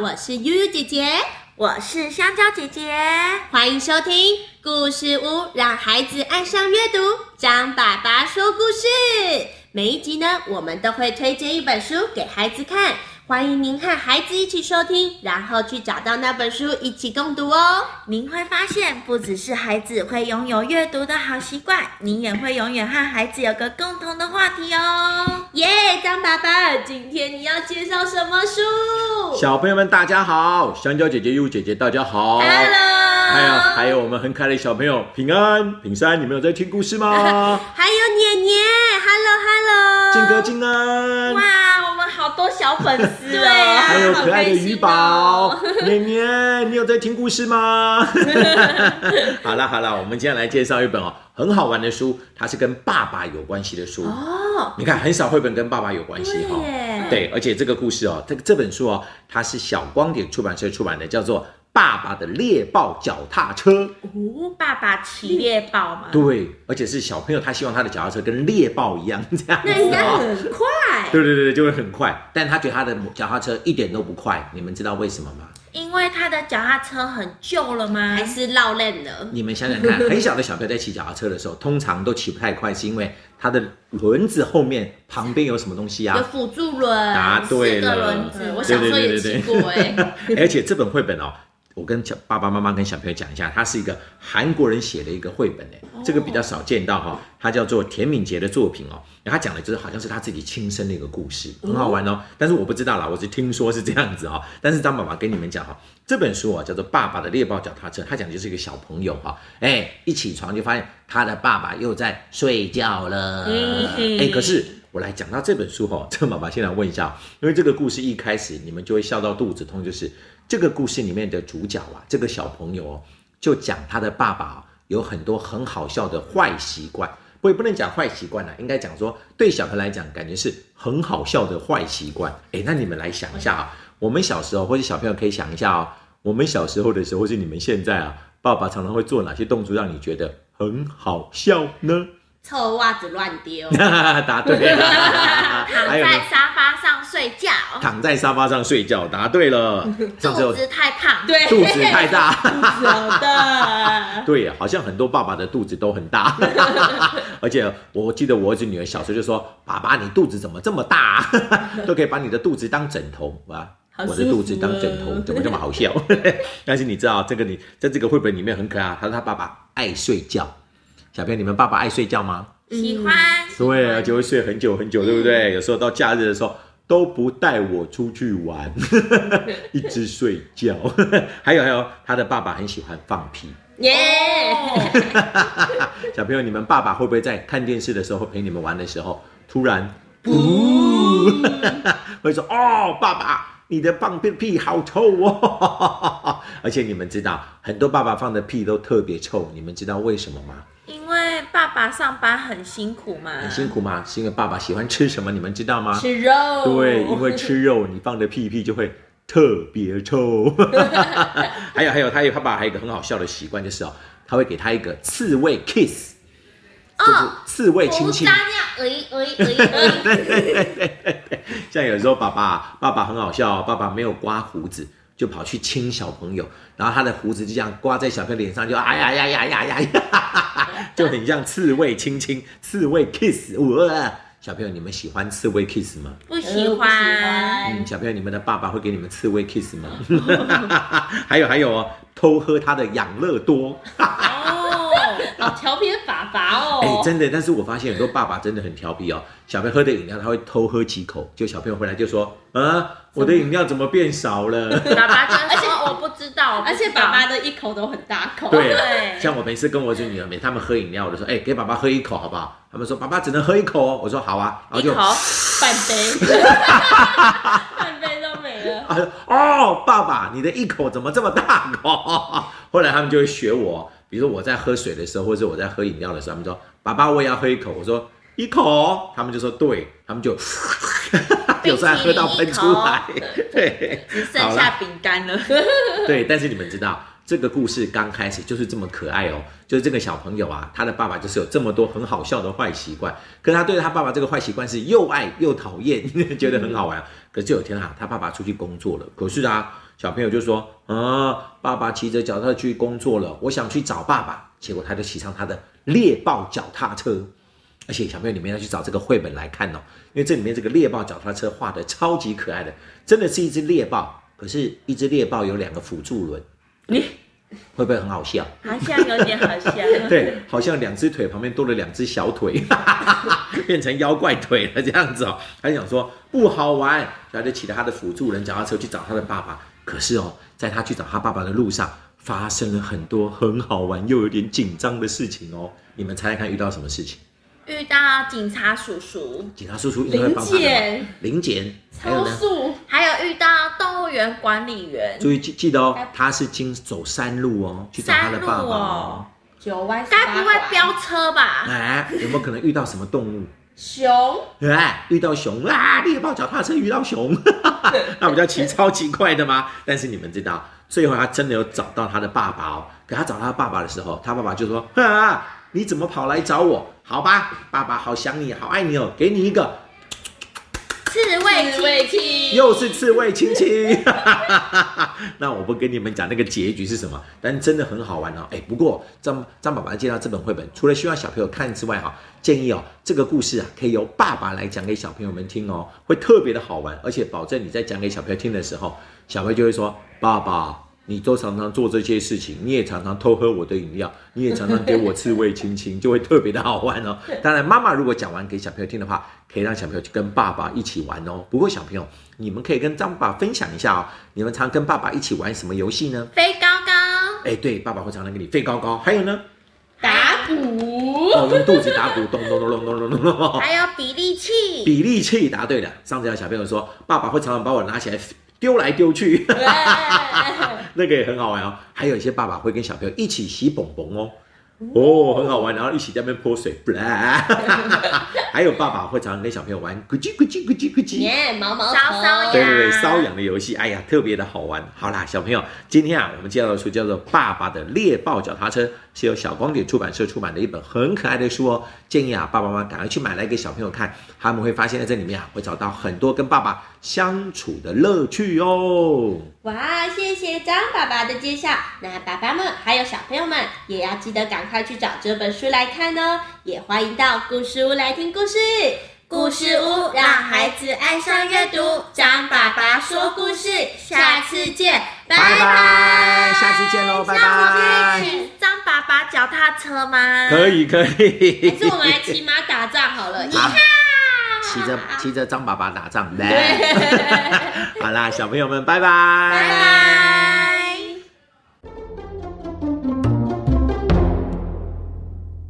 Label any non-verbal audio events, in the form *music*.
我是悠悠姐姐，我是香蕉姐姐，欢迎收听故事屋，让孩子爱上阅读。张爸爸说故事，每一集呢，我们都会推荐一本书给孩子看。欢迎您和孩子一起收听，然后去找到那本书一起共读哦。您会发现，不只是孩子会拥有阅读的好习惯，您也会永远和孩子有个共同的话题哦。耶，张爸爸，今天你要介绍什么书？小朋友们，大家好！香蕉姐姐、优姐姐，大家好，Hello。还有还有，我们很可爱的小朋友平安、平山，你们有在听故事吗？*laughs* 还有年年，Hello，Hello。静哥、静安。多小粉丝。对啊，还有可爱的鱼宝，年年，你有在听故事吗？*laughs* 好了好了，我们今天来介绍一本哦很好玩的书，它是跟爸爸有关系的书哦。你看，很少绘本跟爸爸有关系哈。对，而且这个故事哦，这个这本书哦，它是小光点出版社出版的，叫做。爸爸的猎豹脚踏车，哦，爸爸骑猎豹嘛？对，而且是小朋友，他希望他的脚踏车跟猎豹一样这样，那应该很快。对对对对，就会很快。但他觉得他的脚踏车一点都不快，你们知道为什么吗？因为他的脚踏车很旧了吗？还是老练的？你们想想看，*laughs* 很小的小朋友在骑脚踏车的时候，通常都骑不太快，是因为他的轮子后面旁边有什么东西啊？有辅助轮。答对了，轮子，我小时候也骑过哎。*laughs* 而且这本绘本哦。我跟小爸爸妈妈跟小朋友讲一下，它是一个韩国人写的一个绘本诶，这个比较少见到哈，它叫做田敏杰的作品哦，他讲的就是好像是他自己亲身的一个故事，很好玩哦。但是我不知道啦，我是听说是这样子哈。*laughs* 但是张爸爸跟你们讲哈，这本书啊叫做《爸爸的猎豹脚踏车》，他讲的就是一个小朋友哈，哎，一起床就发现他的爸爸又在睡觉了，哎，可是我来讲到这本书哈，*laughs* 这个爸爸先来问一下，因为这个故事一开始你们就会笑到肚子痛，就是。这个故事里面的主角啊，这个小朋友哦，就讲他的爸爸有很多很好笑的坏习惯，不也不能讲坏习惯了，应该讲说对小孩来讲，感觉是很好笑的坏习惯。哎，那你们来想一下啊，我们小时候或者小朋友可以想一下哦，我们小时候的时候，或是你们现在啊，爸爸常常会做哪些动作让你觉得很好笑呢？臭袜子乱丢，*laughs* 答对了。躺在沙发上睡觉，躺在沙发上睡觉，答对了。*laughs* 肚子太胖，对，肚子太大，好的。*laughs* 对，好像很多爸爸的肚子都很大，而且我记得我儿子女儿小时候就说：“爸爸，你肚子怎么这么大？都可以把你的肚子当枕头啊！我的肚子当枕头，怎么这么好笑？”但是你知道，这个你在这个绘本里面很可爱，他说他爸爸爱睡觉。小朋友，你们爸爸爱睡觉吗？喜欢。对，而且会睡很久很久，对不对？有时候到假日的时候都不带我出去玩，*laughs* 一直睡觉。*laughs* 还有还有，他的爸爸很喜欢放屁。耶！*laughs* 小朋友，你们爸爸会不会在看电视的时候陪你们玩的时候，突然不会说哦，爸爸，你的放屁屁好臭哦！而且你们知道，很多爸爸放的屁都特别臭，你们知道为什么吗？因为爸爸上班很辛苦嘛，很辛苦嘛？是因为爸爸喜欢吃什么？你们知道吗？吃肉。对，因为吃肉，你放的屁屁就会特别臭。*laughs* 还有还有，他有他爸还有一个很好笑的习惯，就是哦，他会给他一个刺猬 kiss，就是刺猬亲亲。*laughs* 像有时候爸爸爸爸很好笑，爸爸没有刮胡子。就跑去亲小朋友，然后他的胡子就这样刮在小朋友脸上，就哎呀呀呀呀呀呀，就很像刺猬亲亲，刺猬 kiss。哇，小朋友你们喜欢刺猬 kiss 吗？不喜欢。嗯，小朋友你们的爸爸会给你们刺猬 kiss 吗？*laughs* 还有还有哦，偷喝他的养乐多。好调皮的爸爸哦！哎，真的，但是我发现很多爸爸真的很调皮哦。小朋友喝的饮料，他会偷喝几口，就小朋友回来就说：“啊，我的饮料怎么变少了？”爸爸，而且我不知道，而且爸爸的一口都很大口。对，像我每次跟我女儿每他们喝饮料，我就说：“哎，给爸爸喝一口好不好？”他们说：“爸爸只能喝一口哦。”我说：“好啊。”然后就半杯，*laughs* 半杯都没了。*laughs* 哦，爸爸，你的一口怎么这么大口？*laughs* 后来他们就会学我。比如说我在喝水的时候，或者我在喝饮料的时候，他们说：“爸爸，我也要喝一口。”我说：“一口。”他们就说：“对。”他们就 *laughs* 有时候喝到喷出来，*laughs* 对，只剩下饼干了。*laughs* 对，但是你们知道，这个故事刚开始就是这么可爱哦，就是这个小朋友啊，他的爸爸就是有这么多很好笑的坏习惯，可是他对他爸爸这个坏习惯是又爱又讨厌，觉得很好玩。可是有一天啊，他爸爸出去工作了，可是啊。小朋友就说：“啊，爸爸骑着脚踏车去工作了，我想去找爸爸。”结果他就骑上他的猎豹脚踏车，而且小朋友你们要去找这个绘本来看哦，因为这里面这个猎豹脚踏车画的超级可爱的，真的是一只猎豹，可是一只猎豹有两个辅助轮，你会不会很好笑？好像有点好笑。*laughs* 对，好像两只腿旁边多了两只小腿，*laughs* 变成妖怪腿了这样子哦。他就想说不好玩，然后就骑着他的辅助人脚踏车去找他的爸爸。可是哦，在他去找他爸爸的路上，发生了很多很好玩又有点紧张的事情哦。你们猜猜看遇到什么事情？遇到警察叔叔，警察叔叔一定会零帮他的嘛检、零检，还有呢？超速，还有遇到动物园管理员，注意记记得哦，他是经走山路哦，去找他的爸爸哦哦。九弯十该不会飙车吧？哎，有没有可能遇到什么动物？熊？哎，遇到熊啦！猎豹脚踏车遇到熊，*laughs* 那不叫骑超级快的吗？但是你们知道，最后他真的有找到他的爸爸哦。可他找他爸爸的时候，他爸爸就说：“啊，你怎么跑来找我？好吧，爸爸好想你，好爱你哦，给你一个，刺猬刺猬亲亲又是刺猬亲亲。*laughs* ”那我不跟你们讲那个结局是什么，但真的很好玩哦。哎，不过张张爸爸介绍这本绘本，除了希望小朋友看之外，哈，建议哦，这个故事啊，可以由爸爸来讲给小朋友们听哦，会特别的好玩，而且保证你在讲给小朋友听的时候，小朋友就会说：“爸爸，你都常常做这些事情，你也常常偷喝我的饮料，你也常常给我刺猬亲亲，就会特别的好玩哦。*laughs* ”当然，妈妈如果讲完给小朋友听的话，可以让小朋友去跟爸爸一起玩哦。不过，小朋友，你们可以跟张爸分享一下哦，你们常跟爸爸一起玩什么游戏呢？飞高高，哎，对，爸爸会常常给你飞高高，还有呢，打鼓？哦，用肚子打鼓，咚咚咚咚咚咚咚咚。还有比例器，比例器答对了。上次有小朋友说，爸爸会常常把我拿起来丢来丢去，那个也很好玩哦。还有一些爸爸会跟小朋友一起洗蹦蹦哦。哦，很好玩，然后一起在那边泼水，不啦。还有爸爸会常常跟小朋友玩咕叽咕叽咕叽咕叽，耶，毛毛搔搔痒对对对，呀瘙痒的游戏，哎呀，特别的好玩。好啦，小朋友，今天啊，我们介绍的书叫做《爸爸的猎豹脚踏车》，是由小光点出版社出版的一本很可爱的书哦。建议啊，爸爸妈妈赶快去买来给小朋友看，他们会发现在这里面啊，会找到很多跟爸爸相处的乐趣哦。哇，谢谢张爸爸的介绍。那爸爸们还有小朋友们也要记得赶快去找这本书来看哦。也欢迎到故事屋来听故事。故事屋让孩子爱上阅读。张爸爸说故事，下次见，拜拜拜，下次见喽，拜拜。骑张爸爸脚踏车吗？可。以可以，还是我们来骑马打仗好了。*laughs* 好骑着骑着张爸爸打仗，来 *laughs* 好啦，小朋友们，拜拜，拜拜。